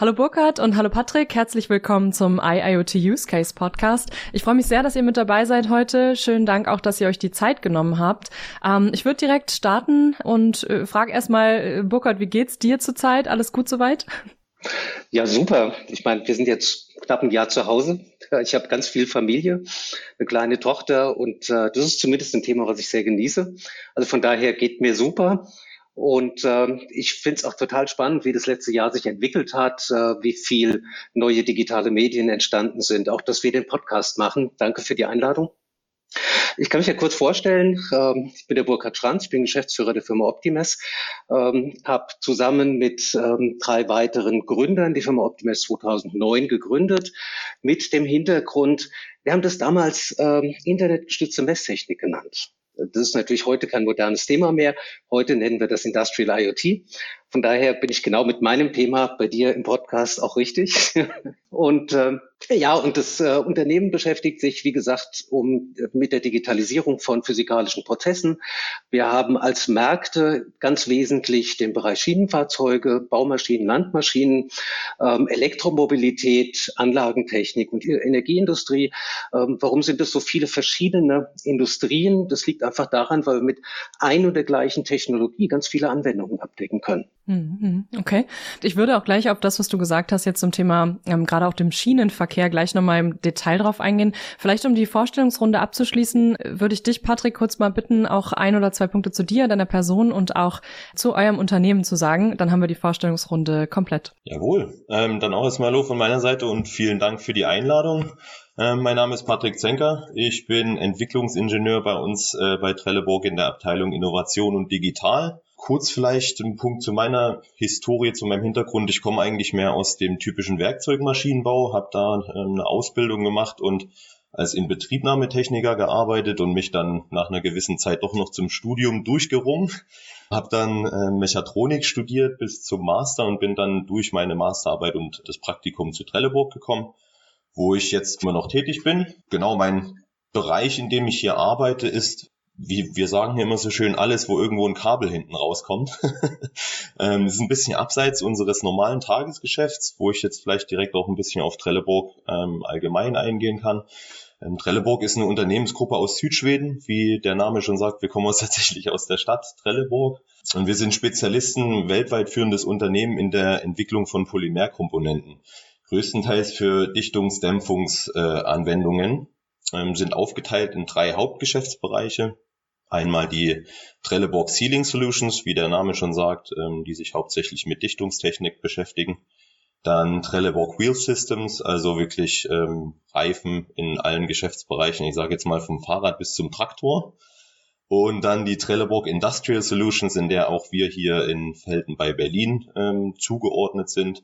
Hallo Burkhard und hallo Patrick, herzlich willkommen zum IIoT Use Case Podcast. Ich freue mich sehr, dass ihr mit dabei seid heute. Schönen Dank auch, dass ihr euch die Zeit genommen habt. Ähm, ich würde direkt starten und äh, frage erstmal, äh, Burkhard, wie geht's dir zurzeit? Alles gut soweit? Ja, super. Ich meine, wir sind jetzt knapp ein Jahr zu Hause. Ich habe ganz viel Familie, eine kleine Tochter und äh, das ist zumindest ein Thema, was ich sehr genieße. Also von daher geht mir super. Und äh, ich finde es auch total spannend, wie das letzte Jahr sich entwickelt hat, äh, wie viel neue digitale Medien entstanden sind. Auch, dass wir den Podcast machen. Danke für die Einladung. Ich kann mich ja kurz vorstellen. Ähm, ich bin der Burkhard Schranz, ich bin Geschäftsführer der Firma Optimes, ähm, habe zusammen mit ähm, drei weiteren Gründern die Firma Optimes 2009 gegründet, mit dem Hintergrund, wir haben das damals ähm, internetgestützte Messtechnik genannt. Das ist natürlich heute kein modernes Thema mehr. Heute nennen wir das Industrial IoT. Von daher bin ich genau mit meinem Thema bei dir im Podcast auch richtig. und äh, ja, und das äh, Unternehmen beschäftigt sich, wie gesagt, um mit der Digitalisierung von physikalischen Prozessen. Wir haben als Märkte ganz wesentlich den Bereich Schienenfahrzeuge, Baumaschinen, Landmaschinen, ähm, Elektromobilität, Anlagentechnik und Energieindustrie. Ähm, warum sind es so viele verschiedene Industrien? Das liegt einfach daran, weil wir mit ein und der gleichen Technologie ganz viele Anwendungen abdecken können. Mhm, okay. Ich würde auch gleich auf das, was du gesagt hast, jetzt zum Thema ähm, gerade auch dem Schienenverkehr gleich nochmal im Detail drauf eingehen. Vielleicht um die Vorstellungsrunde abzuschließen, würde ich dich, Patrick, kurz mal bitten, auch ein oder zwei Punkte zu dir, deiner Person und auch zu eurem Unternehmen zu sagen. Dann haben wir die Vorstellungsrunde komplett. Jawohl. Ähm, dann auch erstmal Hallo von meiner Seite und vielen Dank für die Einladung. Ähm, mein Name ist Patrick Zenker. Ich bin Entwicklungsingenieur bei uns äh, bei Trelleborg in der Abteilung Innovation und Digital. Kurz vielleicht ein Punkt zu meiner Historie, zu meinem Hintergrund. Ich komme eigentlich mehr aus dem typischen Werkzeugmaschinenbau, habe da ähm, eine Ausbildung gemacht und als Inbetriebnahmetechniker gearbeitet und mich dann nach einer gewissen Zeit doch noch zum Studium durchgerungen. Habe dann äh, Mechatronik studiert bis zum Master und bin dann durch meine Masterarbeit und das Praktikum zu Trelleborg gekommen, wo ich jetzt immer noch tätig bin. Genau mein Bereich, in dem ich hier arbeite, ist wie wir sagen hier immer so schön, alles, wo irgendwo ein Kabel hinten rauskommt. ähm, ist ein bisschen abseits unseres normalen Tagesgeschäfts, wo ich jetzt vielleicht direkt auch ein bisschen auf Trelleborg ähm, allgemein eingehen kann. Ähm, Trelleborg ist eine Unternehmensgruppe aus Südschweden, wie der Name schon sagt. Wir kommen aus tatsächlich aus der Stadt Trelleborg und wir sind Spezialisten, weltweit führendes Unternehmen in der Entwicklung von Polymerkomponenten, größtenteils für Dichtungsdämpfungsanwendungen. Äh, ähm, sind aufgeteilt in drei Hauptgeschäftsbereiche. Einmal die Trelleborg Sealing Solutions, wie der Name schon sagt, ähm, die sich hauptsächlich mit Dichtungstechnik beschäftigen. Dann Trelleborg Wheel Systems, also wirklich ähm, Reifen in allen Geschäftsbereichen, ich sage jetzt mal vom Fahrrad bis zum Traktor. Und dann die Trelleborg Industrial Solutions, in der auch wir hier in Felden bei Berlin ähm, zugeordnet sind.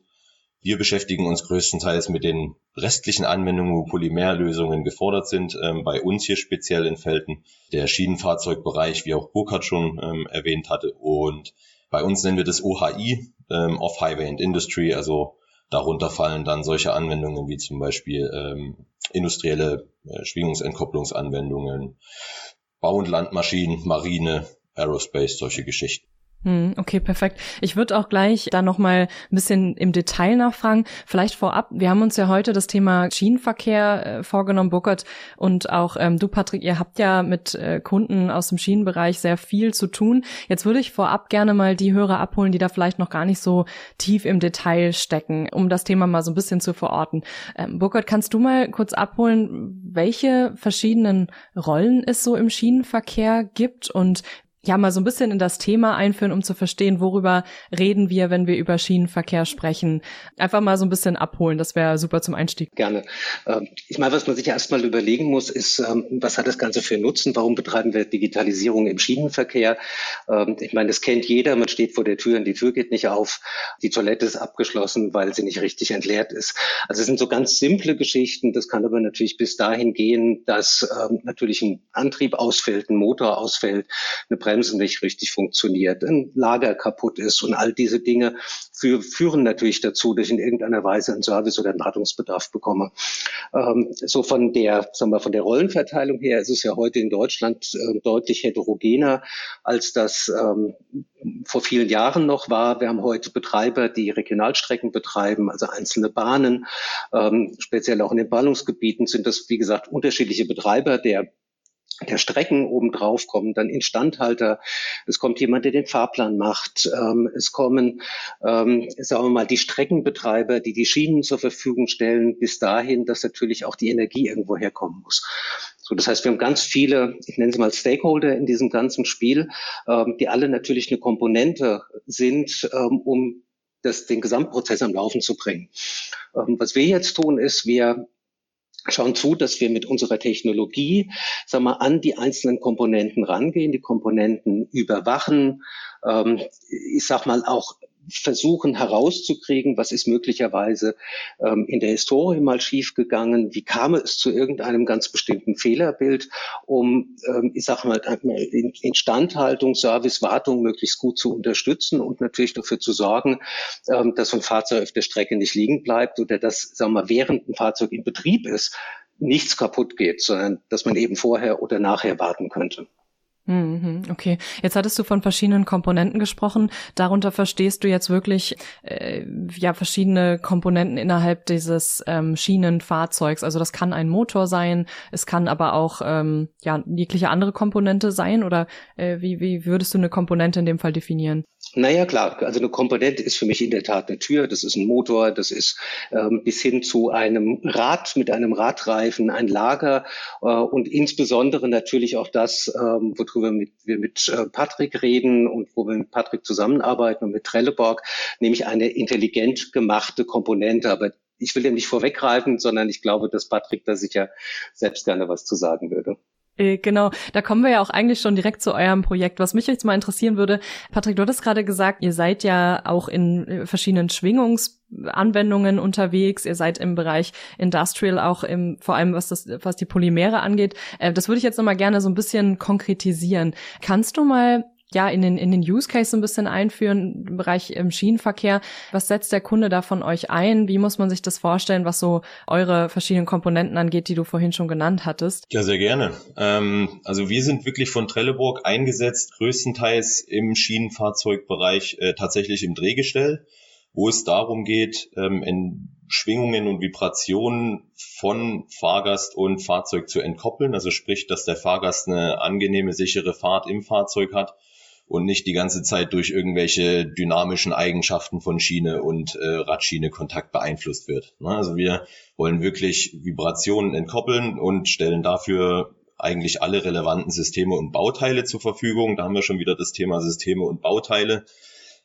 Wir beschäftigen uns größtenteils mit den restlichen Anwendungen, wo Polymerlösungen gefordert sind. Ähm, bei uns hier speziell in Felten der Schienenfahrzeugbereich, wie auch Burkhardt schon ähm, erwähnt hatte. Und bei uns nennen wir das OHI, ähm, Off-Highway and Industry. Also darunter fallen dann solche Anwendungen wie zum Beispiel ähm, industrielle äh, Schwingungsentkopplungsanwendungen, Bau- und Landmaschinen, Marine, Aerospace, solche Geschichten. Hm, okay, perfekt. Ich würde auch gleich da nochmal ein bisschen im Detail nachfragen. Vielleicht vorab, wir haben uns ja heute das Thema Schienenverkehr äh, vorgenommen, Burkhard, und auch ähm, du, Patrick, ihr habt ja mit äh, Kunden aus dem Schienenbereich sehr viel zu tun. Jetzt würde ich vorab gerne mal die Hörer abholen, die da vielleicht noch gar nicht so tief im Detail stecken, um das Thema mal so ein bisschen zu verorten. Ähm, Burkhard, kannst du mal kurz abholen, welche verschiedenen Rollen es so im Schienenverkehr gibt und ja mal so ein bisschen in das Thema einführen, um zu verstehen, worüber reden wir, wenn wir über Schienenverkehr sprechen. Einfach mal so ein bisschen abholen, das wäre super zum Einstieg. Gerne. Ähm, ich meine, was man sich erstmal überlegen muss, ist, ähm, was hat das Ganze für Nutzen? Warum betreiben wir Digitalisierung im Schienenverkehr? Ähm, ich meine, das kennt jeder, man steht vor der Tür und die Tür geht nicht auf, die Toilette ist abgeschlossen, weil sie nicht richtig entleert ist. Also es sind so ganz simple Geschichten, das kann aber natürlich bis dahin gehen, dass natürlich ein Antrieb ausfällt, ein Motor ausfällt, eine Bremse nicht richtig funktioniert, ein Lager kaputt ist und all diese Dinge für, führen natürlich dazu, dass ich in irgendeiner Weise einen Service oder einen Wartungsbedarf bekomme. Ähm, so von der, sagen wir, von der Rollenverteilung her ist es ja heute in Deutschland äh, deutlich heterogener, als das ähm, vor vielen Jahren noch war. Wir haben heute Betreiber, die Regionalstrecken betreiben, also einzelne Bahnen. Ähm, speziell auch in den Ballungsgebieten sind das, wie gesagt, unterschiedliche Betreiber. Der der Strecken obendrauf kommen dann Instandhalter, es kommt jemand, der den Fahrplan macht, ähm, es kommen, ähm, sagen wir mal, die Streckenbetreiber, die die Schienen zur Verfügung stellen, bis dahin, dass natürlich auch die Energie irgendwo herkommen muss. So, das heißt, wir haben ganz viele, ich nenne sie mal Stakeholder in diesem ganzen Spiel, ähm, die alle natürlich eine Komponente sind, ähm, um das, den Gesamtprozess am Laufen zu bringen. Ähm, was wir jetzt tun, ist, wir schauen zu, dass wir mit unserer Technologie sagen wir, an die einzelnen Komponenten rangehen, die Komponenten überwachen, ähm, ich sag mal auch versuchen herauszukriegen, was ist möglicherweise ähm, in der Historie mal schiefgegangen, wie kam es zu irgendeinem ganz bestimmten Fehlerbild, um, ähm, ich sage mal, Instandhaltung, Service, Wartung möglichst gut zu unterstützen und natürlich dafür zu sorgen, ähm, dass so ein Fahrzeug auf der Strecke nicht liegen bleibt oder dass, sagen wir mal, während ein Fahrzeug in Betrieb ist, nichts kaputt geht, sondern dass man eben vorher oder nachher warten könnte. Mhm, okay, jetzt hattest du von verschiedenen Komponenten gesprochen. Darunter verstehst du jetzt wirklich äh, ja verschiedene Komponenten innerhalb dieses ähm, Schienenfahrzeugs. Also das kann ein Motor sein, es kann aber auch ähm, ja jegliche andere Komponente sein. Oder äh, wie, wie würdest du eine Komponente in dem Fall definieren? Naja, klar. Also eine Komponente ist für mich in der Tat eine Tür, das ist ein Motor, das ist ähm, bis hin zu einem Rad mit einem Radreifen, ein Lager äh, und insbesondere natürlich auch das, ähm, worüber mit, wir mit äh, Patrick reden und wo wir mit Patrick zusammenarbeiten und mit Trelleborg, nämlich eine intelligent gemachte Komponente. Aber ich will dem nicht vorweggreifen, sondern ich glaube, dass Patrick da sicher selbst gerne was zu sagen würde. Äh, genau, da kommen wir ja auch eigentlich schon direkt zu eurem Projekt. Was mich jetzt mal interessieren würde, Patrick, du hattest gerade gesagt, ihr seid ja auch in äh, verschiedenen Schwingungsanwendungen unterwegs. Ihr seid im Bereich Industrial auch im, vor allem was das, was die Polymere angeht. Äh, das würde ich jetzt nochmal gerne so ein bisschen konkretisieren. Kannst du mal ja in den in den Use Case ein bisschen einführen im Bereich im Schienenverkehr. Was setzt der Kunde da von euch ein? Wie muss man sich das vorstellen, was so eure verschiedenen Komponenten angeht, die du vorhin schon genannt hattest? Ja, sehr gerne. Ähm, also wir sind wirklich von Trelleborg eingesetzt, größtenteils im Schienenfahrzeugbereich äh, tatsächlich im Drehgestell, wo es darum geht, ähm, in Schwingungen und Vibrationen von Fahrgast und Fahrzeug zu entkoppeln. Also sprich, dass der Fahrgast eine angenehme, sichere Fahrt im Fahrzeug hat und nicht die ganze Zeit durch irgendwelche dynamischen Eigenschaften von Schiene und äh, Radschiene Kontakt beeinflusst wird. Ne? Also wir wollen wirklich Vibrationen entkoppeln und stellen dafür eigentlich alle relevanten Systeme und Bauteile zur Verfügung. Da haben wir schon wieder das Thema Systeme und Bauteile.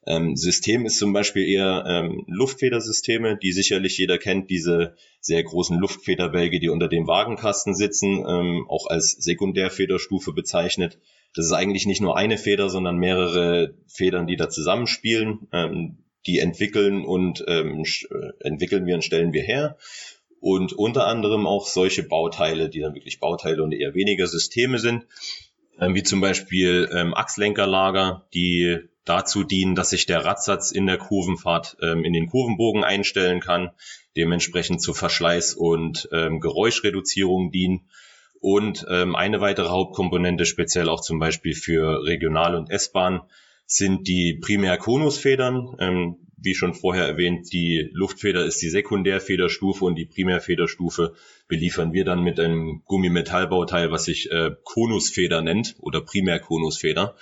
Ähm, System ist zum Beispiel eher ähm, Luftfedersysteme, die sicherlich jeder kennt, diese sehr großen Luftfederbälge, die unter dem Wagenkasten sitzen, ähm, auch als Sekundärfederstufe bezeichnet. Das ist eigentlich nicht nur eine Feder, sondern mehrere Federn, die da zusammenspielen. Ähm, die entwickeln und ähm, äh, entwickeln wir und stellen wir her. Und unter anderem auch solche Bauteile, die dann wirklich Bauteile und eher weniger Systeme sind, wie zum Beispiel ähm, Achslenkerlager, die dazu dienen, dass sich der Radsatz in der Kurvenfahrt ähm, in den Kurvenbogen einstellen kann, dementsprechend zu Verschleiß und ähm, Geräuschreduzierung dienen. Und ähm, eine weitere Hauptkomponente, speziell auch zum Beispiel für Regional- und S-Bahn, sind die Primärkonusfedern. Ähm, wie schon vorher erwähnt, die Luftfeder ist die Sekundärfederstufe und die Primärfederstufe beliefern wir dann mit einem Gummimetallbauteil, was sich äh, Konusfeder nennt oder Primärkonusfeder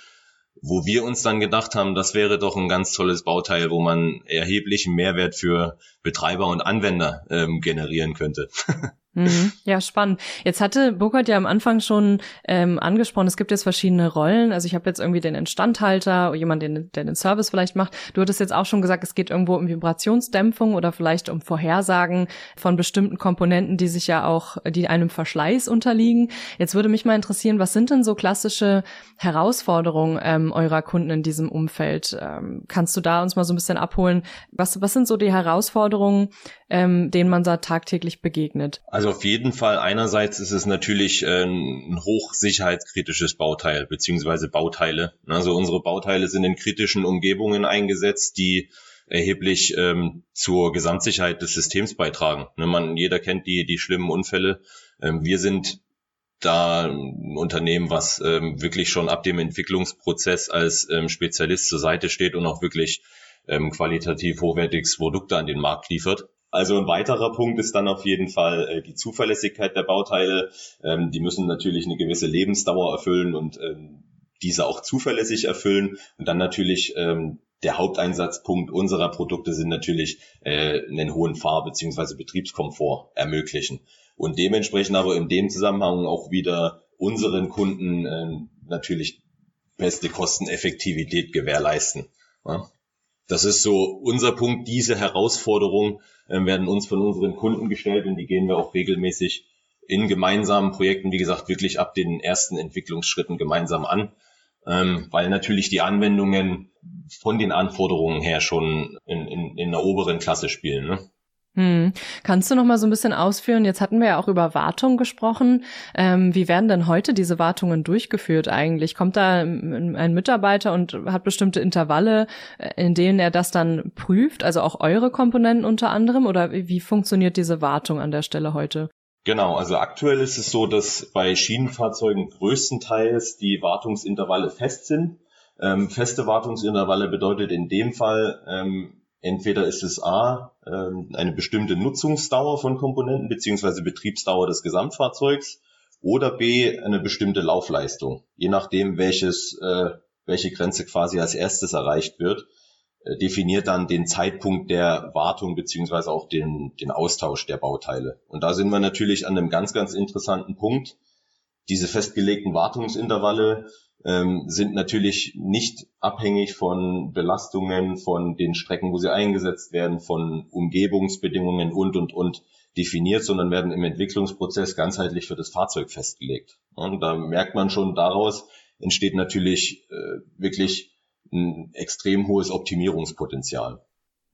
wo wir uns dann gedacht haben, das wäre doch ein ganz tolles Bauteil, wo man erheblichen Mehrwert für Betreiber und Anwender ähm, generieren könnte. Mhm. Ja, spannend. Jetzt hatte Burkhard ja am Anfang schon ähm, angesprochen, es gibt jetzt verschiedene Rollen. Also ich habe jetzt irgendwie den Instandhalter, jemand, den, der den Service vielleicht macht. Du hattest jetzt auch schon gesagt, es geht irgendwo um Vibrationsdämpfung oder vielleicht um Vorhersagen von bestimmten Komponenten, die sich ja auch, die einem Verschleiß unterliegen. Jetzt würde mich mal interessieren, was sind denn so klassische Herausforderungen ähm, eurer Kunden in diesem Umfeld? Ähm, kannst du da uns mal so ein bisschen abholen? Was, was sind so die Herausforderungen, ähm, denen man da tagtäglich begegnet? Also auf jeden Fall. Einerseits ist es natürlich äh, ein hochsicherheitskritisches Bauteil beziehungsweise Bauteile. Also unsere Bauteile sind in kritischen Umgebungen eingesetzt, die erheblich ähm, zur Gesamtsicherheit des Systems beitragen. Ne, man, jeder kennt die, die schlimmen Unfälle. Ähm, wir sind da ein Unternehmen, was ähm, wirklich schon ab dem Entwicklungsprozess als ähm, Spezialist zur Seite steht und auch wirklich ähm, qualitativ hochwertiges Produkte an den Markt liefert. Also ein weiterer Punkt ist dann auf jeden Fall äh, die Zuverlässigkeit der Bauteile. Ähm, die müssen natürlich eine gewisse Lebensdauer erfüllen und ähm, diese auch zuverlässig erfüllen. Und dann natürlich ähm, der Haupteinsatzpunkt unserer Produkte sind natürlich äh, einen hohen Fahr- bzw. Betriebskomfort ermöglichen. Und dementsprechend aber in dem Zusammenhang auch wieder unseren Kunden äh, natürlich beste Kosteneffektivität gewährleisten. Ja? Das ist so unser Punkt. Diese Herausforderung äh, werden uns von unseren Kunden gestellt und die gehen wir auch regelmäßig in gemeinsamen Projekten, wie gesagt, wirklich ab den ersten Entwicklungsschritten gemeinsam an, ähm, weil natürlich die Anwendungen von den Anforderungen her schon in, in, in der oberen Klasse spielen. Ne? Hm. Kannst du noch mal so ein bisschen ausführen? Jetzt hatten wir ja auch über Wartung gesprochen. Ähm, wie werden denn heute diese Wartungen durchgeführt eigentlich? Kommt da ein Mitarbeiter und hat bestimmte Intervalle, äh, in denen er das dann prüft? Also auch eure Komponenten unter anderem? Oder wie funktioniert diese Wartung an der Stelle heute? Genau, also aktuell ist es so, dass bei Schienenfahrzeugen größtenteils die Wartungsintervalle fest sind. Ähm, feste Wartungsintervalle bedeutet in dem Fall, ähm, Entweder ist es A, ähm, eine bestimmte Nutzungsdauer von Komponenten beziehungsweise Betriebsdauer des Gesamtfahrzeugs oder B, eine bestimmte Laufleistung. Je nachdem, welches, äh, welche Grenze quasi als erstes erreicht wird, äh, definiert dann den Zeitpunkt der Wartung beziehungsweise auch den, den Austausch der Bauteile. Und da sind wir natürlich an einem ganz, ganz interessanten Punkt. Diese festgelegten Wartungsintervalle ähm, sind natürlich nicht abhängig von Belastungen, von den Strecken, wo sie eingesetzt werden, von Umgebungsbedingungen und, und, und definiert, sondern werden im Entwicklungsprozess ganzheitlich für das Fahrzeug festgelegt. Und da merkt man schon, daraus entsteht natürlich äh, wirklich ein extrem hohes Optimierungspotenzial.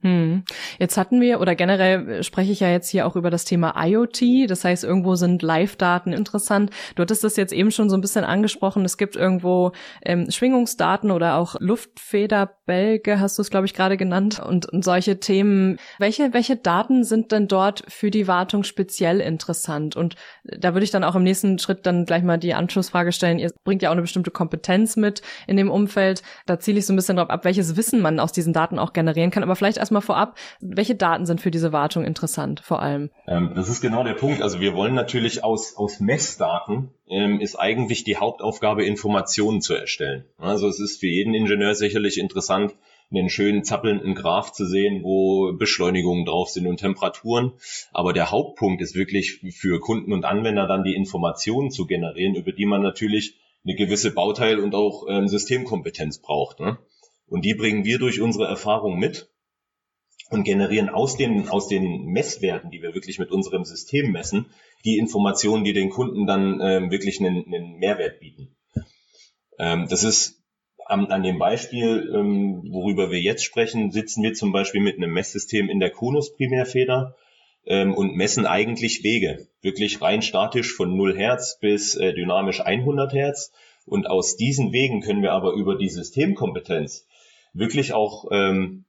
Hm. Jetzt hatten wir, oder generell spreche ich ja jetzt hier auch über das Thema IoT. Das heißt, irgendwo sind Live-Daten interessant. Du hattest das jetzt eben schon so ein bisschen angesprochen. Es gibt irgendwo ähm, Schwingungsdaten oder auch Luftfederbälge, hast du es, glaube ich, gerade genannt. Und, und solche Themen. Welche, welche Daten sind denn dort für die Wartung speziell interessant? Und da würde ich dann auch im nächsten Schritt dann gleich mal die Anschlussfrage stellen. Ihr bringt ja auch eine bestimmte Kompetenz mit in dem Umfeld. Da ziele ich so ein bisschen drauf ab, welches Wissen man aus diesen Daten auch generieren kann. Aber vielleicht erstmal erstmal vorab, welche Daten sind für diese Wartung interessant vor allem? Ähm, das ist genau der Punkt. Also wir wollen natürlich aus, aus Messdaten ähm, ist eigentlich die Hauptaufgabe, Informationen zu erstellen. Also es ist für jeden Ingenieur sicherlich interessant, einen schönen zappelnden Graph zu sehen, wo Beschleunigungen drauf sind und Temperaturen. Aber der Hauptpunkt ist wirklich für Kunden und Anwender dann die Informationen zu generieren, über die man natürlich eine gewisse Bauteil- und auch ähm, Systemkompetenz braucht. Ne? Und die bringen wir durch unsere Erfahrung mit und generieren aus den, aus den Messwerten, die wir wirklich mit unserem System messen, die Informationen, die den Kunden dann ähm, wirklich einen, einen Mehrwert bieten. Ähm, das ist an, an dem Beispiel, ähm, worüber wir jetzt sprechen, sitzen wir zum Beispiel mit einem Messsystem in der Konus Primärfeder ähm, und messen eigentlich Wege, wirklich rein statisch von 0 Hertz bis äh, dynamisch 100 Hertz. Und aus diesen Wegen können wir aber über die Systemkompetenz wirklich auch ähm,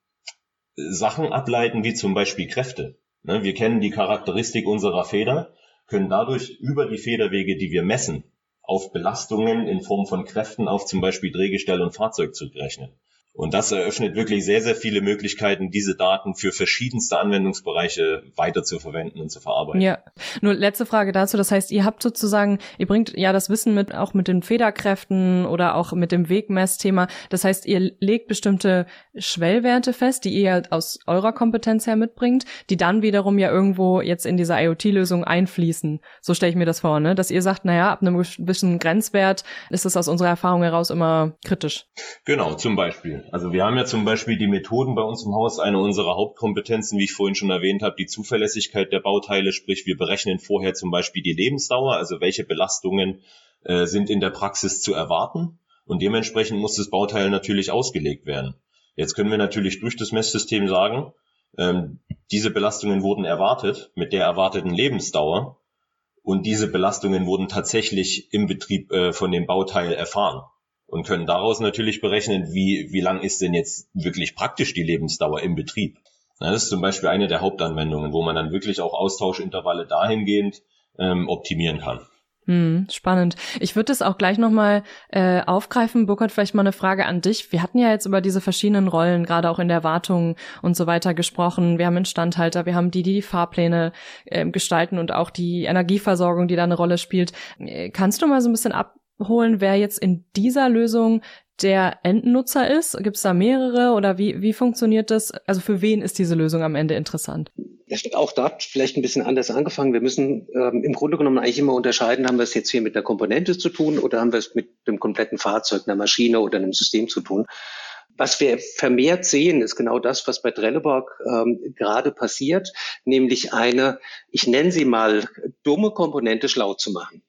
Sachen ableiten, wie zum Beispiel Kräfte. Ne, wir kennen die Charakteristik unserer Feder, können dadurch über die Federwege, die wir messen, auf Belastungen in Form von Kräften auf zum Beispiel Drehgestell und Fahrzeug zurückrechnen. Und das eröffnet wirklich sehr, sehr viele Möglichkeiten, diese Daten für verschiedenste Anwendungsbereiche weiter zu verwenden und zu verarbeiten. Ja, nur letzte Frage dazu. Das heißt, ihr habt sozusagen, ihr bringt ja das Wissen mit, auch mit den Federkräften oder auch mit dem Wegmessthema. Das heißt, ihr legt bestimmte Schwellwerte fest, die ihr aus eurer Kompetenz her mitbringt, die dann wiederum ja irgendwo jetzt in diese IoT-Lösung einfließen. So stelle ich mir das vor, ne? Dass ihr sagt, naja, ab einem gewissen Grenzwert ist es aus unserer Erfahrung heraus immer kritisch. Genau, zum Beispiel. Also wir haben ja zum Beispiel die Methoden bei uns im Haus, eine unserer Hauptkompetenzen, wie ich vorhin schon erwähnt habe, die Zuverlässigkeit der Bauteile, sprich wir berechnen vorher zum Beispiel die Lebensdauer, also welche Belastungen äh, sind in der Praxis zu erwarten. Und dementsprechend muss das Bauteil natürlich ausgelegt werden. Jetzt können wir natürlich durch das Messsystem sagen, ähm, diese Belastungen wurden erwartet mit der erwarteten Lebensdauer. Und diese Belastungen wurden tatsächlich im Betrieb äh, von dem Bauteil erfahren und können daraus natürlich berechnen, wie, wie lang ist denn jetzt wirklich praktisch die Lebensdauer im Betrieb. Das ist zum Beispiel eine der Hauptanwendungen, wo man dann wirklich auch Austauschintervalle dahingehend ähm, optimieren kann. Hm, spannend. Ich würde das auch gleich nochmal äh, aufgreifen. Burkhard, vielleicht mal eine Frage an dich. Wir hatten ja jetzt über diese verschiedenen Rollen, gerade auch in der Wartung und so weiter gesprochen. Wir haben Instandhalter, wir haben die, die die Fahrpläne äh, gestalten und auch die Energieversorgung, die da eine Rolle spielt. Äh, kannst du mal so ein bisschen abholen, wer jetzt in dieser Lösung der Endnutzer ist? Gibt es da mehrere oder wie, wie funktioniert das? Also für wen ist diese Lösung am Ende interessant? Ja, auch dort vielleicht ein bisschen anders angefangen. Wir müssen ähm, im Grunde genommen eigentlich immer unterscheiden, haben wir es jetzt hier mit der Komponente zu tun oder haben wir es mit dem kompletten Fahrzeug, einer Maschine oder einem System zu tun. Was wir vermehrt sehen, ist genau das, was bei Trelleborg ähm, gerade passiert, nämlich eine, ich nenne sie mal, dumme Komponente schlau zu machen.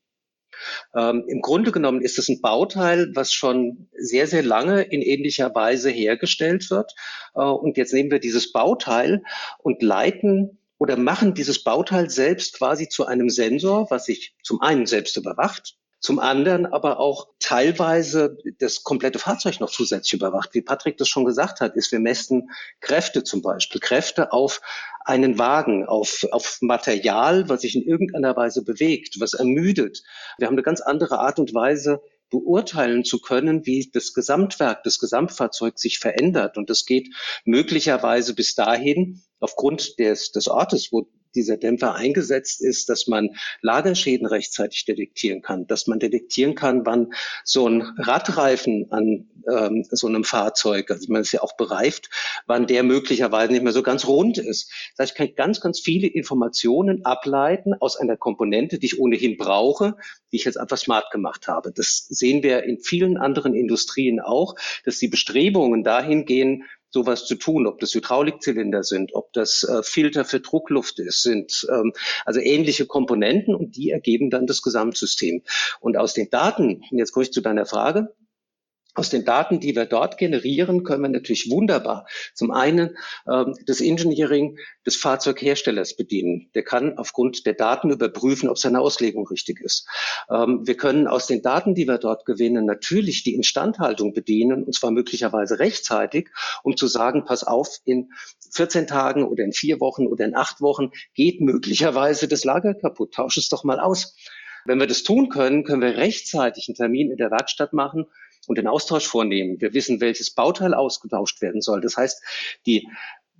Ähm, Im Grunde genommen ist es ein Bauteil, was schon sehr, sehr lange in ähnlicher Weise hergestellt wird. Äh, und jetzt nehmen wir dieses Bauteil und leiten oder machen dieses Bauteil selbst quasi zu einem Sensor, was sich zum einen selbst überwacht, zum anderen aber auch teilweise das komplette Fahrzeug noch zusätzlich überwacht. Wie Patrick das schon gesagt hat, ist, wir messen Kräfte zum Beispiel, Kräfte auf einen Wagen, auf, auf Material, was sich in irgendeiner Weise bewegt, was ermüdet. Wir haben eine ganz andere Art und Weise, beurteilen zu können, wie das Gesamtwerk, das Gesamtfahrzeug sich verändert. Und das geht möglicherweise bis dahin, aufgrund des, des Ortes, wo dieser Dämpfer eingesetzt ist, dass man Lagerschäden rechtzeitig detektieren kann, dass man detektieren kann, wann so ein Radreifen an ähm, so einem Fahrzeug, also man ist ja auch bereift, wann der möglicherweise nicht mehr so ganz rund ist. Das heißt, ich kann ganz, ganz viele Informationen ableiten aus einer Komponente, die ich ohnehin brauche, die ich jetzt einfach smart gemacht habe. Das sehen wir in vielen anderen Industrien auch, dass die Bestrebungen dahin gehen, sowas zu tun, ob das Hydraulikzylinder sind, ob das äh, Filter für Druckluft ist, sind ähm, also ähnliche Komponenten und die ergeben dann das Gesamtsystem. Und aus den Daten, jetzt komme ich zu deiner Frage, aus den Daten, die wir dort generieren, können wir natürlich wunderbar zum einen ähm, das Engineering des Fahrzeugherstellers bedienen. Der kann aufgrund der Daten überprüfen, ob seine Auslegung richtig ist. Ähm, wir können aus den Daten, die wir dort gewinnen, natürlich die Instandhaltung bedienen, und zwar möglicherweise rechtzeitig, um zu sagen, pass auf, in 14 Tagen oder in vier Wochen oder in acht Wochen geht möglicherweise das Lager kaputt. Tausch es doch mal aus. Wenn wir das tun können, können wir rechtzeitig einen Termin in der Werkstatt machen und den Austausch vornehmen. Wir wissen, welches Bauteil ausgetauscht werden soll. Das heißt, die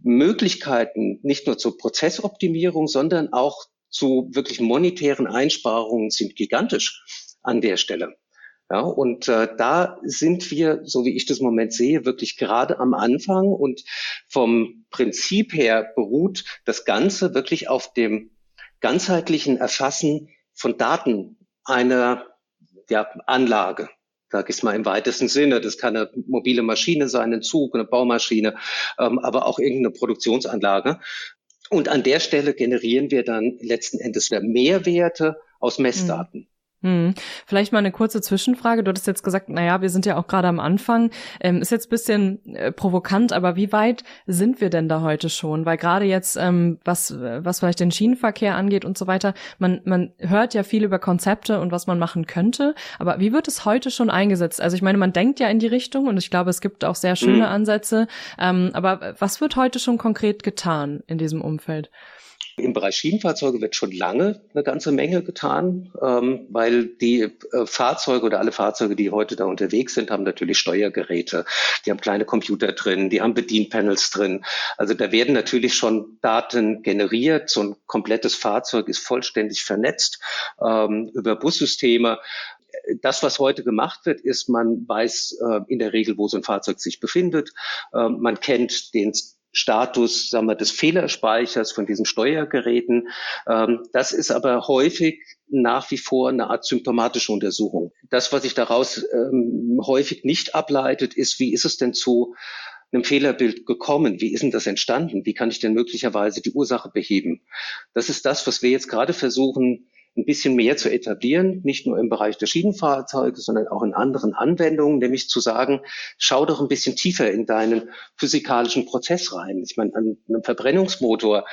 Möglichkeiten nicht nur zur Prozessoptimierung, sondern auch zu wirklich monetären Einsparungen sind gigantisch an der Stelle. Ja, und äh, da sind wir, so wie ich das Moment sehe, wirklich gerade am Anfang und vom Prinzip her beruht das Ganze wirklich auf dem ganzheitlichen Erfassen von Daten einer ja, Anlage sag ich mal im weitesten Sinne. Das kann eine mobile Maschine sein, ein Zug, eine Baumaschine, ähm, aber auch irgendeine Produktionsanlage. Und an der Stelle generieren wir dann letzten Endes Mehrwerte aus Messdaten. Mhm. Hm. Vielleicht mal eine kurze Zwischenfrage. Du hattest jetzt gesagt, naja, wir sind ja auch gerade am Anfang. Ähm, ist jetzt bisschen äh, provokant, aber wie weit sind wir denn da heute schon? Weil gerade jetzt, ähm, was, was vielleicht den Schienenverkehr angeht und so weiter, man, man hört ja viel über Konzepte und was man machen könnte. Aber wie wird es heute schon eingesetzt? Also ich meine, man denkt ja in die Richtung und ich glaube, es gibt auch sehr schöne mhm. Ansätze. Ähm, aber was wird heute schon konkret getan in diesem Umfeld? Im Bereich Schienenfahrzeuge wird schon lange eine ganze Menge getan, ähm, weil die äh, Fahrzeuge oder alle Fahrzeuge, die heute da unterwegs sind, haben natürlich Steuergeräte, die haben kleine Computer drin, die haben Bedienpanels drin. Also da werden natürlich schon Daten generiert. So ein komplettes Fahrzeug ist vollständig vernetzt ähm, über Bussysteme das, was heute gemacht wird, ist, man weiß äh, in der Regel, wo so ein Fahrzeug sich befindet. Äh, man kennt den Status sagen wir, des Fehlerspeichers von diesen Steuergeräten. Ähm, das ist aber häufig nach wie vor eine Art symptomatische Untersuchung. Das, was sich daraus ähm, häufig nicht ableitet, ist, wie ist es denn zu einem Fehlerbild gekommen? Wie ist denn das entstanden? Wie kann ich denn möglicherweise die Ursache beheben? Das ist das, was wir jetzt gerade versuchen, ein bisschen mehr zu etablieren, nicht nur im Bereich der Schienenfahrzeuge, sondern auch in anderen Anwendungen, nämlich zu sagen, schau doch ein bisschen tiefer in deinen physikalischen Prozess rein. Ich meine, an einem Verbrennungsmotor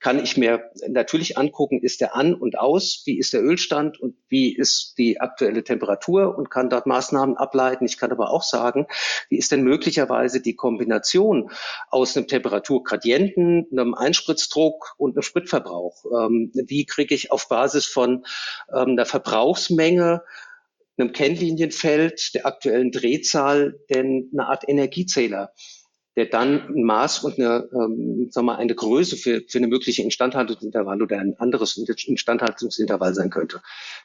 kann ich mir natürlich angucken, ist der an und aus, wie ist der Ölstand und wie ist die aktuelle Temperatur und kann dort Maßnahmen ableiten. Ich kann aber auch sagen, wie ist denn möglicherweise die Kombination aus einem Temperaturgradienten, einem Einspritzdruck und einem Spritverbrauch? Ähm, wie kriege ich auf Basis von ähm, einer Verbrauchsmenge einem Kennlinienfeld der aktuellen Drehzahl denn eine Art Energiezähler der dann ein Maß und eine, ähm, sagen wir, eine Größe für, für eine mögliche Instandhaltungsintervall oder ein anderes Instandhaltungsintervall sein könnte.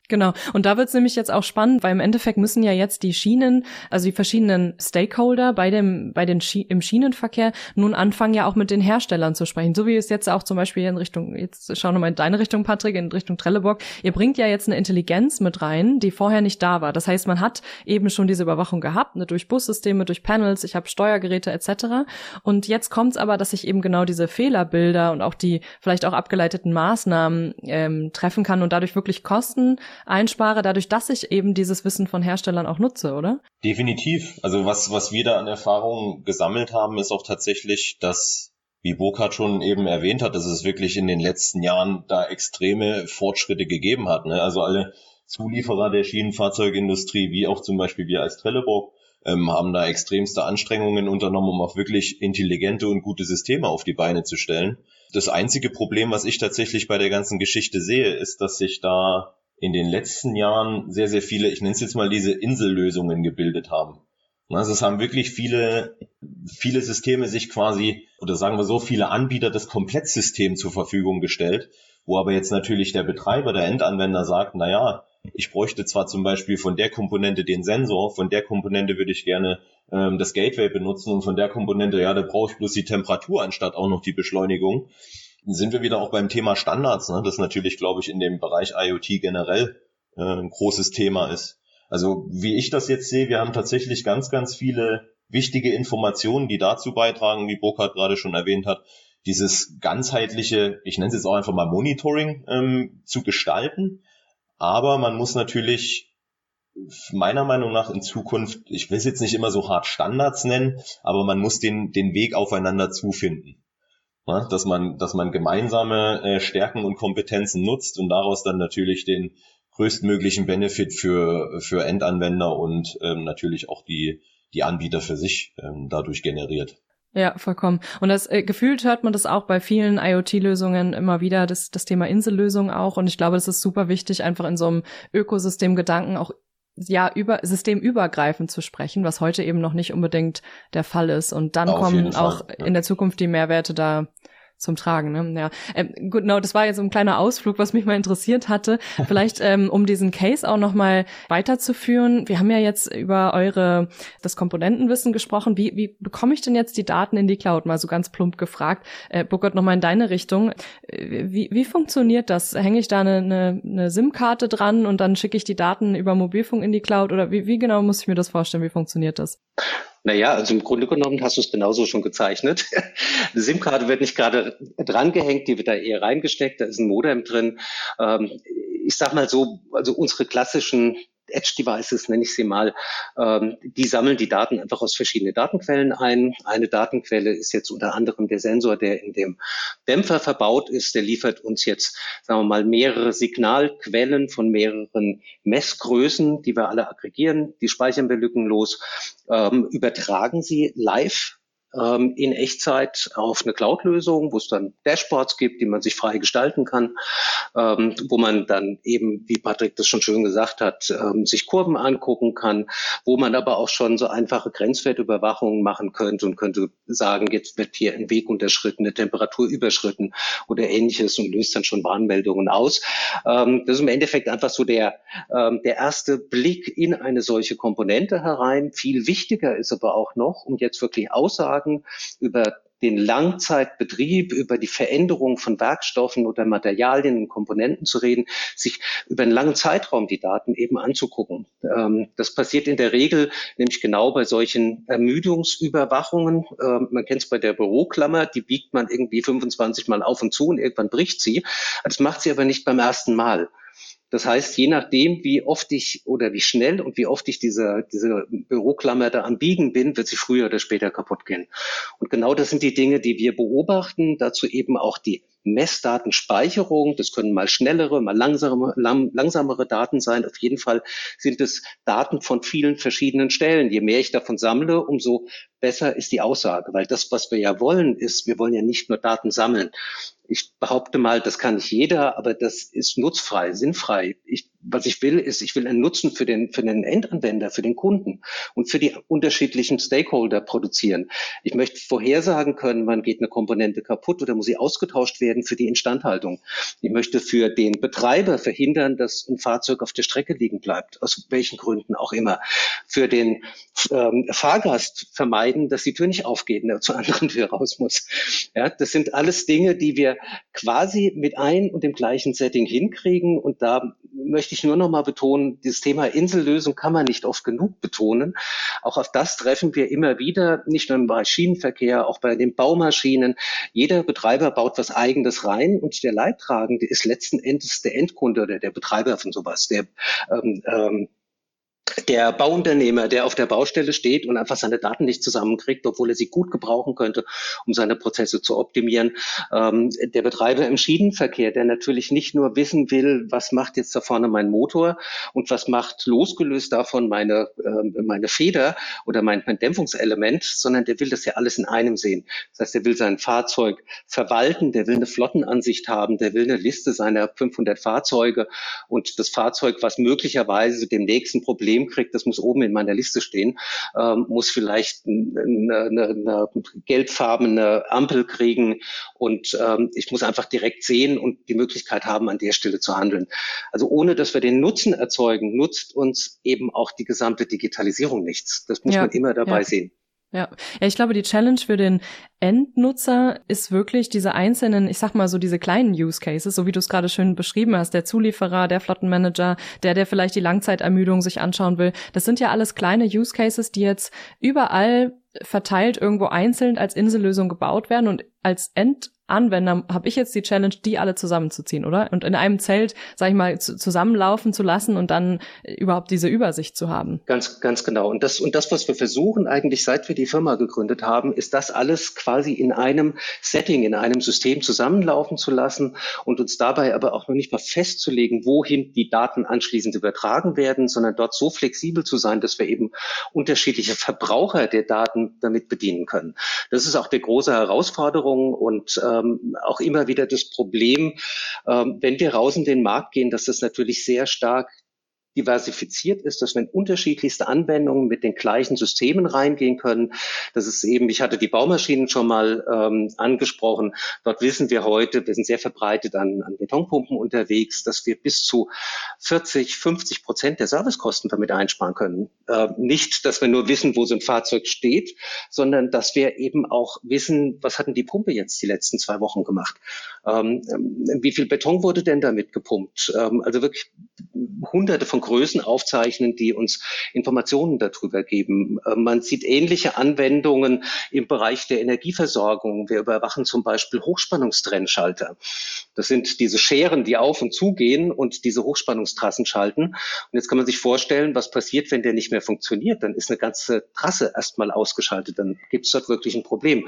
Genau. Und da wird es nämlich jetzt auch spannend, weil im Endeffekt müssen ja jetzt die Schienen, also die verschiedenen Stakeholder bei dem, bei den Schien, im Schienenverkehr nun anfangen ja auch mit den Herstellern zu sprechen. So wie es jetzt auch zum Beispiel in Richtung, jetzt schauen wir mal in deine Richtung, Patrick, in Richtung Trelleborg. Ihr bringt ja jetzt eine Intelligenz mit rein, die vorher nicht da war. Das heißt, man hat eben schon diese Überwachung gehabt, ne, durch Bussysteme, durch Panels, ich habe Steuergeräte etc. Und jetzt kommt es aber, dass ich eben genau diese Fehlerbilder und auch die vielleicht auch abgeleiteten Maßnahmen ähm, treffen kann und dadurch wirklich Kosten einspare, dadurch, dass ich eben dieses Wissen von Herstellern auch nutze, oder? Definitiv. Also was, was wir da an Erfahrungen gesammelt haben, ist auch tatsächlich, dass wie Burkhardt schon eben erwähnt hat, dass es wirklich in den letzten Jahren da extreme Fortschritte gegeben hat. Ne? Also alle Zulieferer der Schienenfahrzeugindustrie, wie auch zum Beispiel wir als Trelleborg, ähm, haben da extremste Anstrengungen unternommen, um auch wirklich intelligente und gute Systeme auf die Beine zu stellen. Das einzige Problem, was ich tatsächlich bei der ganzen Geschichte sehe, ist, dass sich da in den letzten Jahren sehr, sehr viele, ich nenne es jetzt mal diese Insellösungen gebildet haben. Also es haben wirklich viele, viele Systeme sich quasi, oder sagen wir so, viele Anbieter das Komplettsystem zur Verfügung gestellt, wo aber jetzt natürlich der Betreiber, der Endanwender sagt, na ja, ich bräuchte zwar zum Beispiel von der Komponente den Sensor, von der Komponente würde ich gerne ähm, das Gateway benutzen und von der Komponente, ja, da brauche ich bloß die Temperatur anstatt auch noch die Beschleunigung. Dann sind wir wieder auch beim Thema Standards, ne? das natürlich, glaube ich, in dem Bereich IoT generell äh, ein großes Thema ist. Also wie ich das jetzt sehe, wir haben tatsächlich ganz, ganz viele wichtige Informationen, die dazu beitragen, wie Burkhard gerade schon erwähnt hat, dieses ganzheitliche, ich nenne es jetzt auch einfach mal Monitoring ähm, zu gestalten. Aber man muss natürlich meiner Meinung nach in Zukunft, ich will es jetzt nicht immer so hart Standards nennen, aber man muss den, den Weg aufeinander zufinden. Ja, dass man, dass man gemeinsame äh, Stärken und Kompetenzen nutzt und daraus dann natürlich den größtmöglichen Benefit für, für Endanwender und ähm, natürlich auch die, die Anbieter für sich ähm, dadurch generiert. Ja, vollkommen. Und das äh, gefühlt hört man das auch bei vielen IoT-Lösungen immer wieder, das, das Thema Insellösung auch. Und ich glaube, das ist super wichtig, einfach in so einem Ökosystem-Gedanken auch ja über systemübergreifend zu sprechen, was heute eben noch nicht unbedingt der Fall ist. Und dann Auf kommen auch ja. in der Zukunft die Mehrwerte da zum Tragen. Ne? Ja. Ähm, gut, genau, das war jetzt so ein kleiner Ausflug, was mich mal interessiert hatte. Vielleicht, ähm, um diesen Case auch nochmal weiterzuführen. Wir haben ja jetzt über eure, das Komponentenwissen gesprochen. Wie, wie bekomme ich denn jetzt die Daten in die Cloud? Mal so ganz plump gefragt. Äh, Burkhard, nochmal in deine Richtung. Äh, wie, wie funktioniert das? Hänge ich da eine, eine, eine SIM-Karte dran und dann schicke ich die Daten über Mobilfunk in die Cloud? Oder wie, wie genau muss ich mir das vorstellen? Wie funktioniert das? Naja, also im Grunde genommen hast du es genauso schon gezeichnet. Eine SIM-Karte wird nicht gerade drangehängt, die wird da eher reingesteckt, da ist ein Modem drin. Ähm, ich sag mal so, also unsere klassischen Edge-Devices, nenne ich sie mal, ähm, die sammeln die Daten einfach aus verschiedenen Datenquellen ein. Eine Datenquelle ist jetzt unter anderem der Sensor, der in dem Dämpfer verbaut ist. Der liefert uns jetzt, sagen wir mal, mehrere Signalquellen von mehreren Messgrößen, die wir alle aggregieren. Die speichern wir lückenlos, ähm, übertragen sie live ähm, in Echtzeit auf eine Cloud-Lösung, wo es dann Dashboards gibt, die man sich frei gestalten kann, ähm, wo man dann eben, wie Patrick das schon schön gesagt hat, ähm, sich Kurven angucken kann, wo man aber auch schon so einfache Grenzwertüberwachungen machen könnte und könnte sagen, jetzt wird hier ein Weg unterschritten, eine Temperatur überschritten oder ähnliches und löst dann schon Warnmeldungen aus. Ähm, das ist im Endeffekt einfach so der, ähm, der erste Blick in eine solche Komponente herein. Viel wichtiger ist aber auch noch, um jetzt wirklich Aussagen Aussagen über den Langzeitbetrieb, über die Veränderung von Werkstoffen oder Materialien und Komponenten zu reden, sich über einen langen Zeitraum die Daten eben anzugucken. Ähm, das passiert in der Regel nämlich genau bei solchen Ermüdungsüberwachungen. Ähm, man kennt es bei der Büroklammer, die biegt man irgendwie 25 Mal auf und zu und irgendwann bricht sie. Das macht sie aber nicht beim ersten Mal. Das heißt, je nachdem, wie oft ich oder wie schnell und wie oft ich diese, diese Büroklammer da am Biegen bin, wird sie früher oder später kaputt gehen. Und genau das sind die Dinge, die wir beobachten. Dazu eben auch die Messdatenspeicherung. Das können mal schnellere, mal langsamere, langsamere Daten sein. Auf jeden Fall sind es Daten von vielen verschiedenen Stellen. Je mehr ich davon sammle, umso besser ist die Aussage, weil das, was wir ja wollen, ist, wir wollen ja nicht nur Daten sammeln. Ich behaupte mal, das kann nicht jeder, aber das ist nutzfrei, sinnfrei. Ich, was ich will, ist, ich will einen Nutzen für den, für den Endanwender, für den Kunden und für die unterschiedlichen Stakeholder produzieren. Ich möchte vorhersagen können, wann geht eine Komponente kaputt oder muss sie ausgetauscht werden für die Instandhaltung. Ich möchte für den Betreiber verhindern, dass ein Fahrzeug auf der Strecke liegen bleibt, aus welchen Gründen auch immer. Für den ähm, Fahrgast vermeiden, dass die Tür nicht aufgeht und er zur anderen Tür raus muss. Ja, das sind alles Dinge, die wir quasi mit ein und dem gleichen Setting hinkriegen. Und da möchte ich nur noch mal betonen, dieses Thema Insellösung kann man nicht oft genug betonen. Auch auf das treffen wir immer wieder, nicht nur im Schienenverkehr, auch bei den Baumaschinen. Jeder Betreiber baut was Eigenes rein und der Leidtragende ist letzten Endes der Endkunde oder der Betreiber von sowas, der ähm, ähm, der Bauunternehmer, der auf der Baustelle steht und einfach seine Daten nicht zusammenkriegt, obwohl er sie gut gebrauchen könnte, um seine Prozesse zu optimieren. Ähm, der Betreiber im Schienenverkehr, der natürlich nicht nur wissen will, was macht jetzt da vorne mein Motor und was macht losgelöst davon meine, äh, meine Feder oder mein, mein Dämpfungselement, sondern der will das ja alles in einem sehen. Das heißt, der will sein Fahrzeug verwalten, der will eine Flottenansicht haben, der will eine Liste seiner 500 Fahrzeuge und das Fahrzeug, was möglicherweise dem nächsten Problem Problem kriegt, das muss oben in meiner Liste stehen, ähm, muss vielleicht eine, eine, eine gelbfarbene Ampel kriegen und ähm, ich muss einfach direkt sehen und die Möglichkeit haben, an der Stelle zu handeln. Also ohne, dass wir den Nutzen erzeugen, nutzt uns eben auch die gesamte Digitalisierung nichts. Das muss ja, man immer dabei ja. sehen. Ja. ja, ich glaube, die Challenge für den Endnutzer ist wirklich diese einzelnen, ich sag mal so diese kleinen Use Cases, so wie du es gerade schön beschrieben hast, der Zulieferer, der Flottenmanager, der, der vielleicht die Langzeitermüdung sich anschauen will. Das sind ja alles kleine Use Cases, die jetzt überall verteilt irgendwo einzeln als Insellösung gebaut werden und als End Anwender habe ich jetzt die Challenge, die alle zusammenzuziehen, oder? Und in einem Zelt, sag ich mal, zusammenlaufen zu lassen und dann überhaupt diese Übersicht zu haben. Ganz, ganz genau. Und das, und das, was wir versuchen eigentlich, seit wir die Firma gegründet haben, ist das alles quasi in einem Setting, in einem System zusammenlaufen zu lassen und uns dabei aber auch noch nicht mal festzulegen, wohin die Daten anschließend übertragen werden, sondern dort so flexibel zu sein, dass wir eben unterschiedliche Verbraucher der Daten damit bedienen können. Das ist auch die große Herausforderung und äh, ähm, auch immer wieder das Problem, ähm, wenn wir raus in den Markt gehen, dass das natürlich sehr stark diversifiziert ist, dass wir in unterschiedlichste Anwendungen mit den gleichen Systemen reingehen können. Das ist eben, ich hatte die Baumaschinen schon mal ähm, angesprochen. Dort wissen wir heute, wir sind sehr verbreitet an, an Betonpumpen unterwegs, dass wir bis zu 40, 50 Prozent der Servicekosten damit einsparen können. Äh, nicht, dass wir nur wissen, wo so ein Fahrzeug steht, sondern dass wir eben auch wissen, was hatten die Pumpe jetzt die letzten zwei Wochen gemacht? Ähm, wie viel Beton wurde denn damit gepumpt? Ähm, also wirklich hunderte von Größen aufzeichnen, die uns Informationen darüber geben. Äh, man sieht ähnliche Anwendungen im Bereich der Energieversorgung. Wir überwachen zum Beispiel Hochspannungstrennschalter. Das sind diese Scheren, die auf und zugehen und diese Hochspannungstrassen schalten. Und jetzt kann man sich vorstellen, was passiert, wenn der nicht mehr funktioniert. Dann ist eine ganze Trasse erstmal ausgeschaltet. Dann gibt es dort wirklich ein Problem.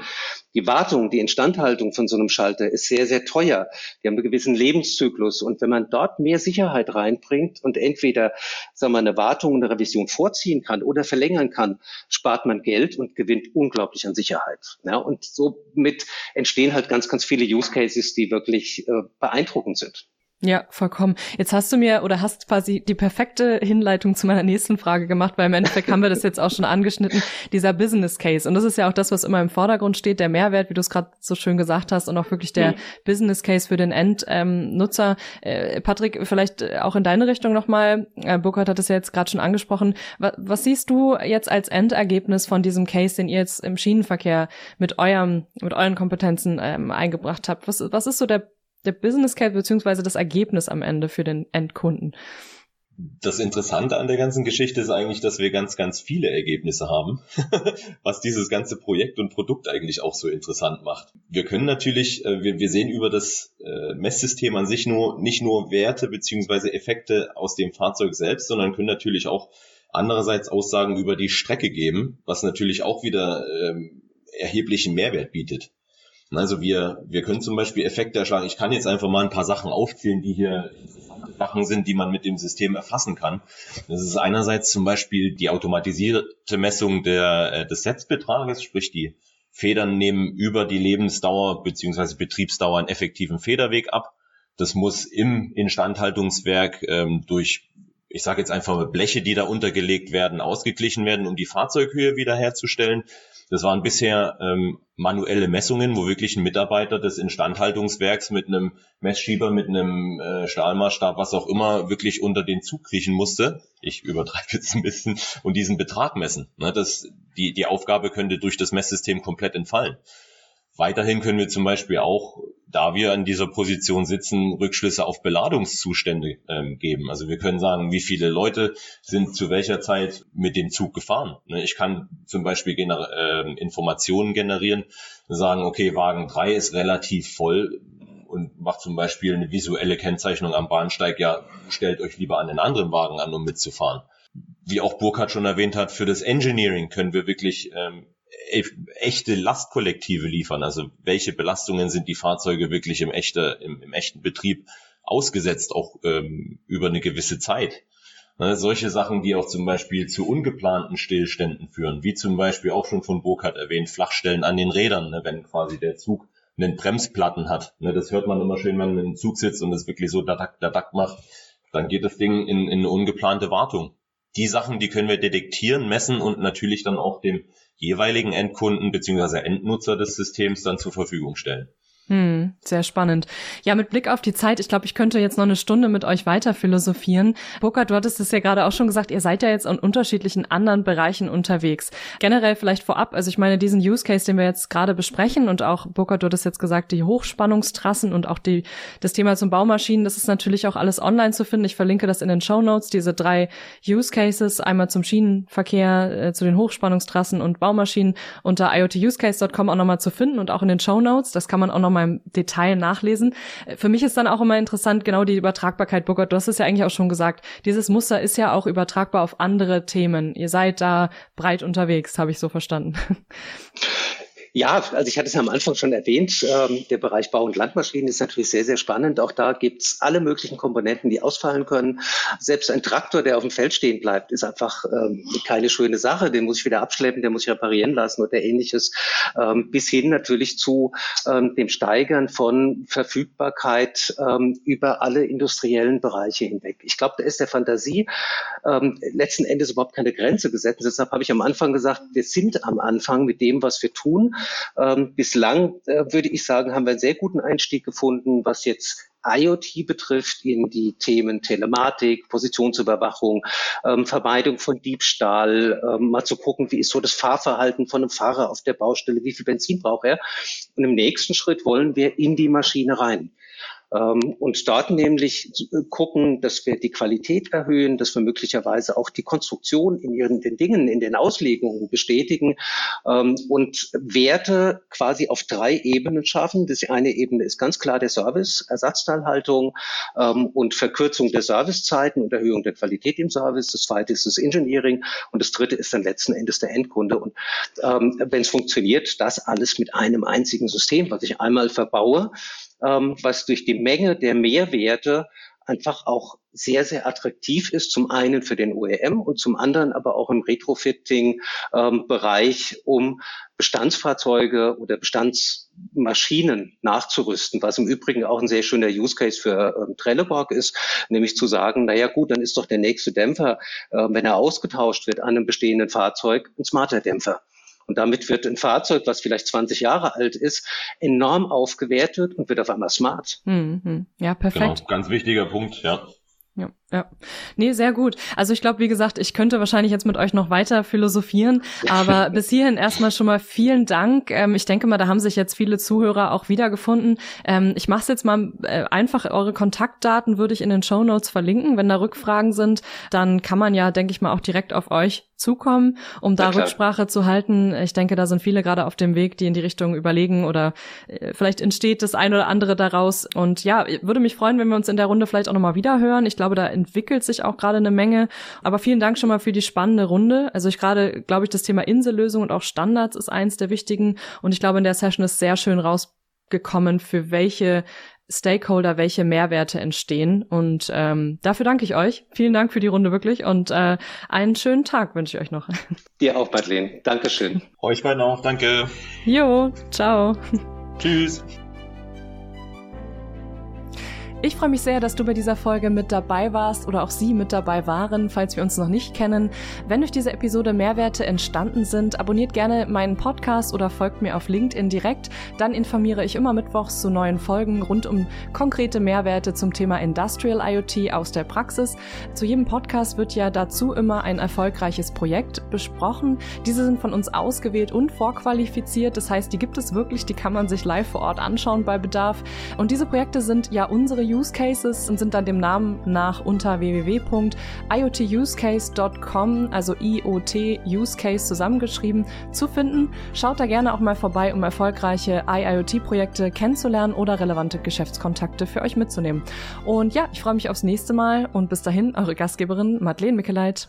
Die Wartung, die Instandhaltung von so einem Schalter ist sehr, sehr teuer. Die haben einen gewissen Lebenszyklus. Und wenn man dort mehr Sicherheit reinbringt und entweder sagen wir, eine Wartung, eine Revision vorziehen kann oder verlängern kann, spart man Geld und gewinnt unglaublich an Sicherheit. Ja, und somit entstehen halt ganz, ganz viele Use Cases, die wirklich äh, beeindruckend sind. Ja, vollkommen. Jetzt hast du mir oder hast quasi die perfekte Hinleitung zu meiner nächsten Frage gemacht, weil im Endeffekt haben wir das jetzt auch schon angeschnitten, dieser Business Case. Und das ist ja auch das, was immer im Vordergrund steht, der Mehrwert, wie du es gerade so schön gesagt hast, und auch wirklich der mhm. Business Case für den Endnutzer. Ähm, äh, Patrick, vielleicht auch in deine Richtung nochmal. Äh, Burkhard hat es ja jetzt gerade schon angesprochen. Was, was siehst du jetzt als Endergebnis von diesem Case, den ihr jetzt im Schienenverkehr mit eurem, mit euren Kompetenzen ähm, eingebracht habt? Was, was ist so der der Business Case beziehungsweise das Ergebnis am Ende für den Endkunden. Das Interessante an der ganzen Geschichte ist eigentlich, dass wir ganz, ganz viele Ergebnisse haben, was dieses ganze Projekt und Produkt eigentlich auch so interessant macht. Wir können natürlich, äh, wir, sehen über das äh, Messsystem an sich nur nicht nur Werte beziehungsweise Effekte aus dem Fahrzeug selbst, sondern können natürlich auch andererseits Aussagen über die Strecke geben, was natürlich auch wieder ähm, erheblichen Mehrwert bietet. Also wir, wir können zum Beispiel Effekte erschlagen. Ich kann jetzt einfach mal ein paar Sachen aufzählen, die hier Sachen sind, die man mit dem System erfassen kann. Das ist einerseits zum Beispiel die automatisierte Messung der, äh, des Setzbetrages, sprich die Federn nehmen über die Lebensdauer beziehungsweise Betriebsdauer einen effektiven Federweg ab. Das muss im Instandhaltungswerk ähm, durch, ich sage jetzt einfach mal Bleche, die da untergelegt werden, ausgeglichen werden, um die Fahrzeughöhe wiederherzustellen. Das waren bisher ähm, manuelle Messungen, wo wirklich ein Mitarbeiter des Instandhaltungswerks mit einem Messschieber, mit einem äh, Stahlmaßstab, was auch immer, wirklich unter den Zug kriechen musste. Ich übertreibe jetzt ein bisschen und diesen Betrag messen. Ne, das, die, die Aufgabe könnte durch das Messsystem komplett entfallen. Weiterhin können wir zum Beispiel auch, da wir an dieser Position sitzen, Rückschlüsse auf Beladungszustände ähm, geben. Also wir können sagen, wie viele Leute sind zu welcher Zeit mit dem Zug gefahren. Ne, ich kann zum Beispiel gener äh, Informationen generieren, sagen, okay, Wagen 3 ist relativ voll und macht zum Beispiel eine visuelle Kennzeichnung am Bahnsteig, ja, stellt euch lieber an den anderen Wagen an, um mitzufahren. Wie auch Burkhardt schon erwähnt hat, für das Engineering können wir wirklich ähm, echte Lastkollektive liefern. Also welche Belastungen sind die Fahrzeuge wirklich im, echte, im, im echten Betrieb ausgesetzt, auch ähm, über eine gewisse Zeit. Ne, solche Sachen, die auch zum Beispiel zu ungeplanten Stillständen führen, wie zum Beispiel auch schon von Burkhardt erwähnt, Flachstellen an den Rädern, ne, wenn quasi der Zug einen Bremsplatten hat. Ne, das hört man immer schön, wenn man im Zug sitzt und es wirklich so dadak, dadak macht. Dann geht das Ding in, in eine ungeplante Wartung. Die Sachen, die können wir detektieren, messen und natürlich dann auch dem jeweiligen Endkunden beziehungsweise Endnutzer des Systems dann zur Verfügung stellen. Hm, sehr spannend. Ja, mit Blick auf die Zeit, ich glaube, ich könnte jetzt noch eine Stunde mit euch weiter philosophieren. Burkhard, du hattest es ja gerade auch schon gesagt, ihr seid ja jetzt in unterschiedlichen anderen Bereichen unterwegs. Generell vielleicht vorab, also ich meine, diesen Use Case, den wir jetzt gerade besprechen und auch, Burkhard, du hattest jetzt gesagt, die Hochspannungstrassen und auch die, das Thema zum Baumaschinen, das ist natürlich auch alles online zu finden. Ich verlinke das in den Show Notes, diese drei Use Cases, einmal zum Schienenverkehr, äh, zu den Hochspannungstrassen und Baumaschinen unter iotusecase.com auch nochmal zu finden und auch in den Show Notes. Das kann man auch nochmal mal im Detail nachlesen. Für mich ist dann auch immer interessant, genau die Übertragbarkeit, Burgert, du hast es ja eigentlich auch schon gesagt. Dieses Muster ist ja auch übertragbar auf andere Themen. Ihr seid da breit unterwegs, habe ich so verstanden. Ja, also ich hatte es am Anfang schon erwähnt, ähm, der Bereich Bau- und Landmaschinen ist natürlich sehr, sehr spannend. Auch da gibt's alle möglichen Komponenten, die ausfallen können. Selbst ein Traktor, der auf dem Feld stehen bleibt, ist einfach ähm, keine schöne Sache. Den muss ich wieder abschleppen, den muss ich reparieren lassen oder ähnliches. Ähm, bis hin natürlich zu ähm, dem Steigern von Verfügbarkeit ähm, über alle industriellen Bereiche hinweg. Ich glaube, da ist der Fantasie ähm, letzten Endes überhaupt keine Grenze gesetzt. Deshalb habe ich am Anfang gesagt, wir sind am Anfang mit dem, was wir tun. Ähm, bislang äh, würde ich sagen, haben wir einen sehr guten Einstieg gefunden, was jetzt IoT betrifft, in die Themen Telematik, Positionsüberwachung, ähm, Vermeidung von Diebstahl, ähm, mal zu gucken, wie ist so das Fahrverhalten von einem Fahrer auf der Baustelle, wie viel Benzin braucht er. Und im nächsten Schritt wollen wir in die Maschine rein. Ähm, und dort nämlich äh, gucken, dass wir die Qualität erhöhen, dass wir möglicherweise auch die Konstruktion in ihren den Dingen, in den Auslegungen bestätigen ähm, und Werte quasi auf drei Ebenen schaffen. Das eine Ebene ist ganz klar der Service, Ersatzteilhaltung ähm, und Verkürzung der Servicezeiten und Erhöhung der Qualität im Service. Das zweite ist das Engineering und das dritte ist dann letzten Endes der Endkunde. Und wenn es funktioniert, das alles mit einem einzigen System, was ich einmal verbaue, ähm, was durch die Menge der Mehrwerte einfach auch sehr, sehr attraktiv ist, zum einen für den OEM und zum anderen aber auch im Retrofitting-Bereich, ähm, um Bestandsfahrzeuge oder Bestandsmaschinen nachzurüsten, was im Übrigen auch ein sehr schöner Use Case für ähm, Trelleborg ist, nämlich zu sagen, naja gut, dann ist doch der nächste Dämpfer, äh, wenn er ausgetauscht wird an einem bestehenden Fahrzeug, ein smarter Dämpfer. Und damit wird ein Fahrzeug, was vielleicht 20 Jahre alt ist, enorm aufgewertet und wird auf einmal smart. Mhm. Ja, perfekt. Genau, ganz wichtiger Punkt, ja. Ja, ja. Nee, sehr gut. Also ich glaube, wie gesagt, ich könnte wahrscheinlich jetzt mit euch noch weiter philosophieren, aber bis hierhin erstmal schon mal vielen Dank. Ähm, ich denke mal, da haben sich jetzt viele Zuhörer auch wiedergefunden. Ähm, ich mache jetzt mal äh, einfach, eure Kontaktdaten würde ich in den Show Notes verlinken. Wenn da Rückfragen sind, dann kann man ja, denke ich mal, auch direkt auf euch zukommen, um da Rücksprache zu halten. Ich denke, da sind viele gerade auf dem Weg, die in die Richtung überlegen oder äh, vielleicht entsteht das ein oder andere daraus. Und ja, würde mich freuen, wenn wir uns in der Runde vielleicht auch nochmal wieder hören. Ich glaube, da entwickelt sich auch gerade eine Menge. Aber vielen Dank schon mal für die spannende Runde. Also ich gerade, glaube ich, das Thema Insellösung und auch Standards ist eins der wichtigen. Und ich glaube, in der Session ist sehr schön raus gekommen, für welche Stakeholder welche Mehrwerte entstehen. Und ähm, dafür danke ich euch. Vielen Dank für die Runde wirklich und äh, einen schönen Tag wünsche ich euch noch. Dir auch, Madeleine. Dankeschön. Euch beiden auch. Danke. Jo, ciao. Tschüss. Ich freue mich sehr, dass du bei dieser Folge mit dabei warst oder auch Sie mit dabei waren, falls wir uns noch nicht kennen. Wenn durch diese Episode Mehrwerte entstanden sind, abonniert gerne meinen Podcast oder folgt mir auf LinkedIn direkt. Dann informiere ich immer mittwochs zu neuen Folgen rund um konkrete Mehrwerte zum Thema Industrial IoT aus der Praxis. Zu jedem Podcast wird ja dazu immer ein erfolgreiches Projekt besprochen. Diese sind von uns ausgewählt und vorqualifiziert. Das heißt, die gibt es wirklich, die kann man sich live vor Ort anschauen bei Bedarf. Und diese Projekte sind ja unsere Use Cases und sind dann dem Namen nach unter www.iotusecase.com, also IoT Use Case zusammengeschrieben, zu finden. Schaut da gerne auch mal vorbei, um erfolgreiche IoT-Projekte kennenzulernen oder relevante Geschäftskontakte für euch mitzunehmen. Und ja, ich freue mich aufs nächste Mal und bis dahin eure Gastgeberin Madeleine Mickeleit.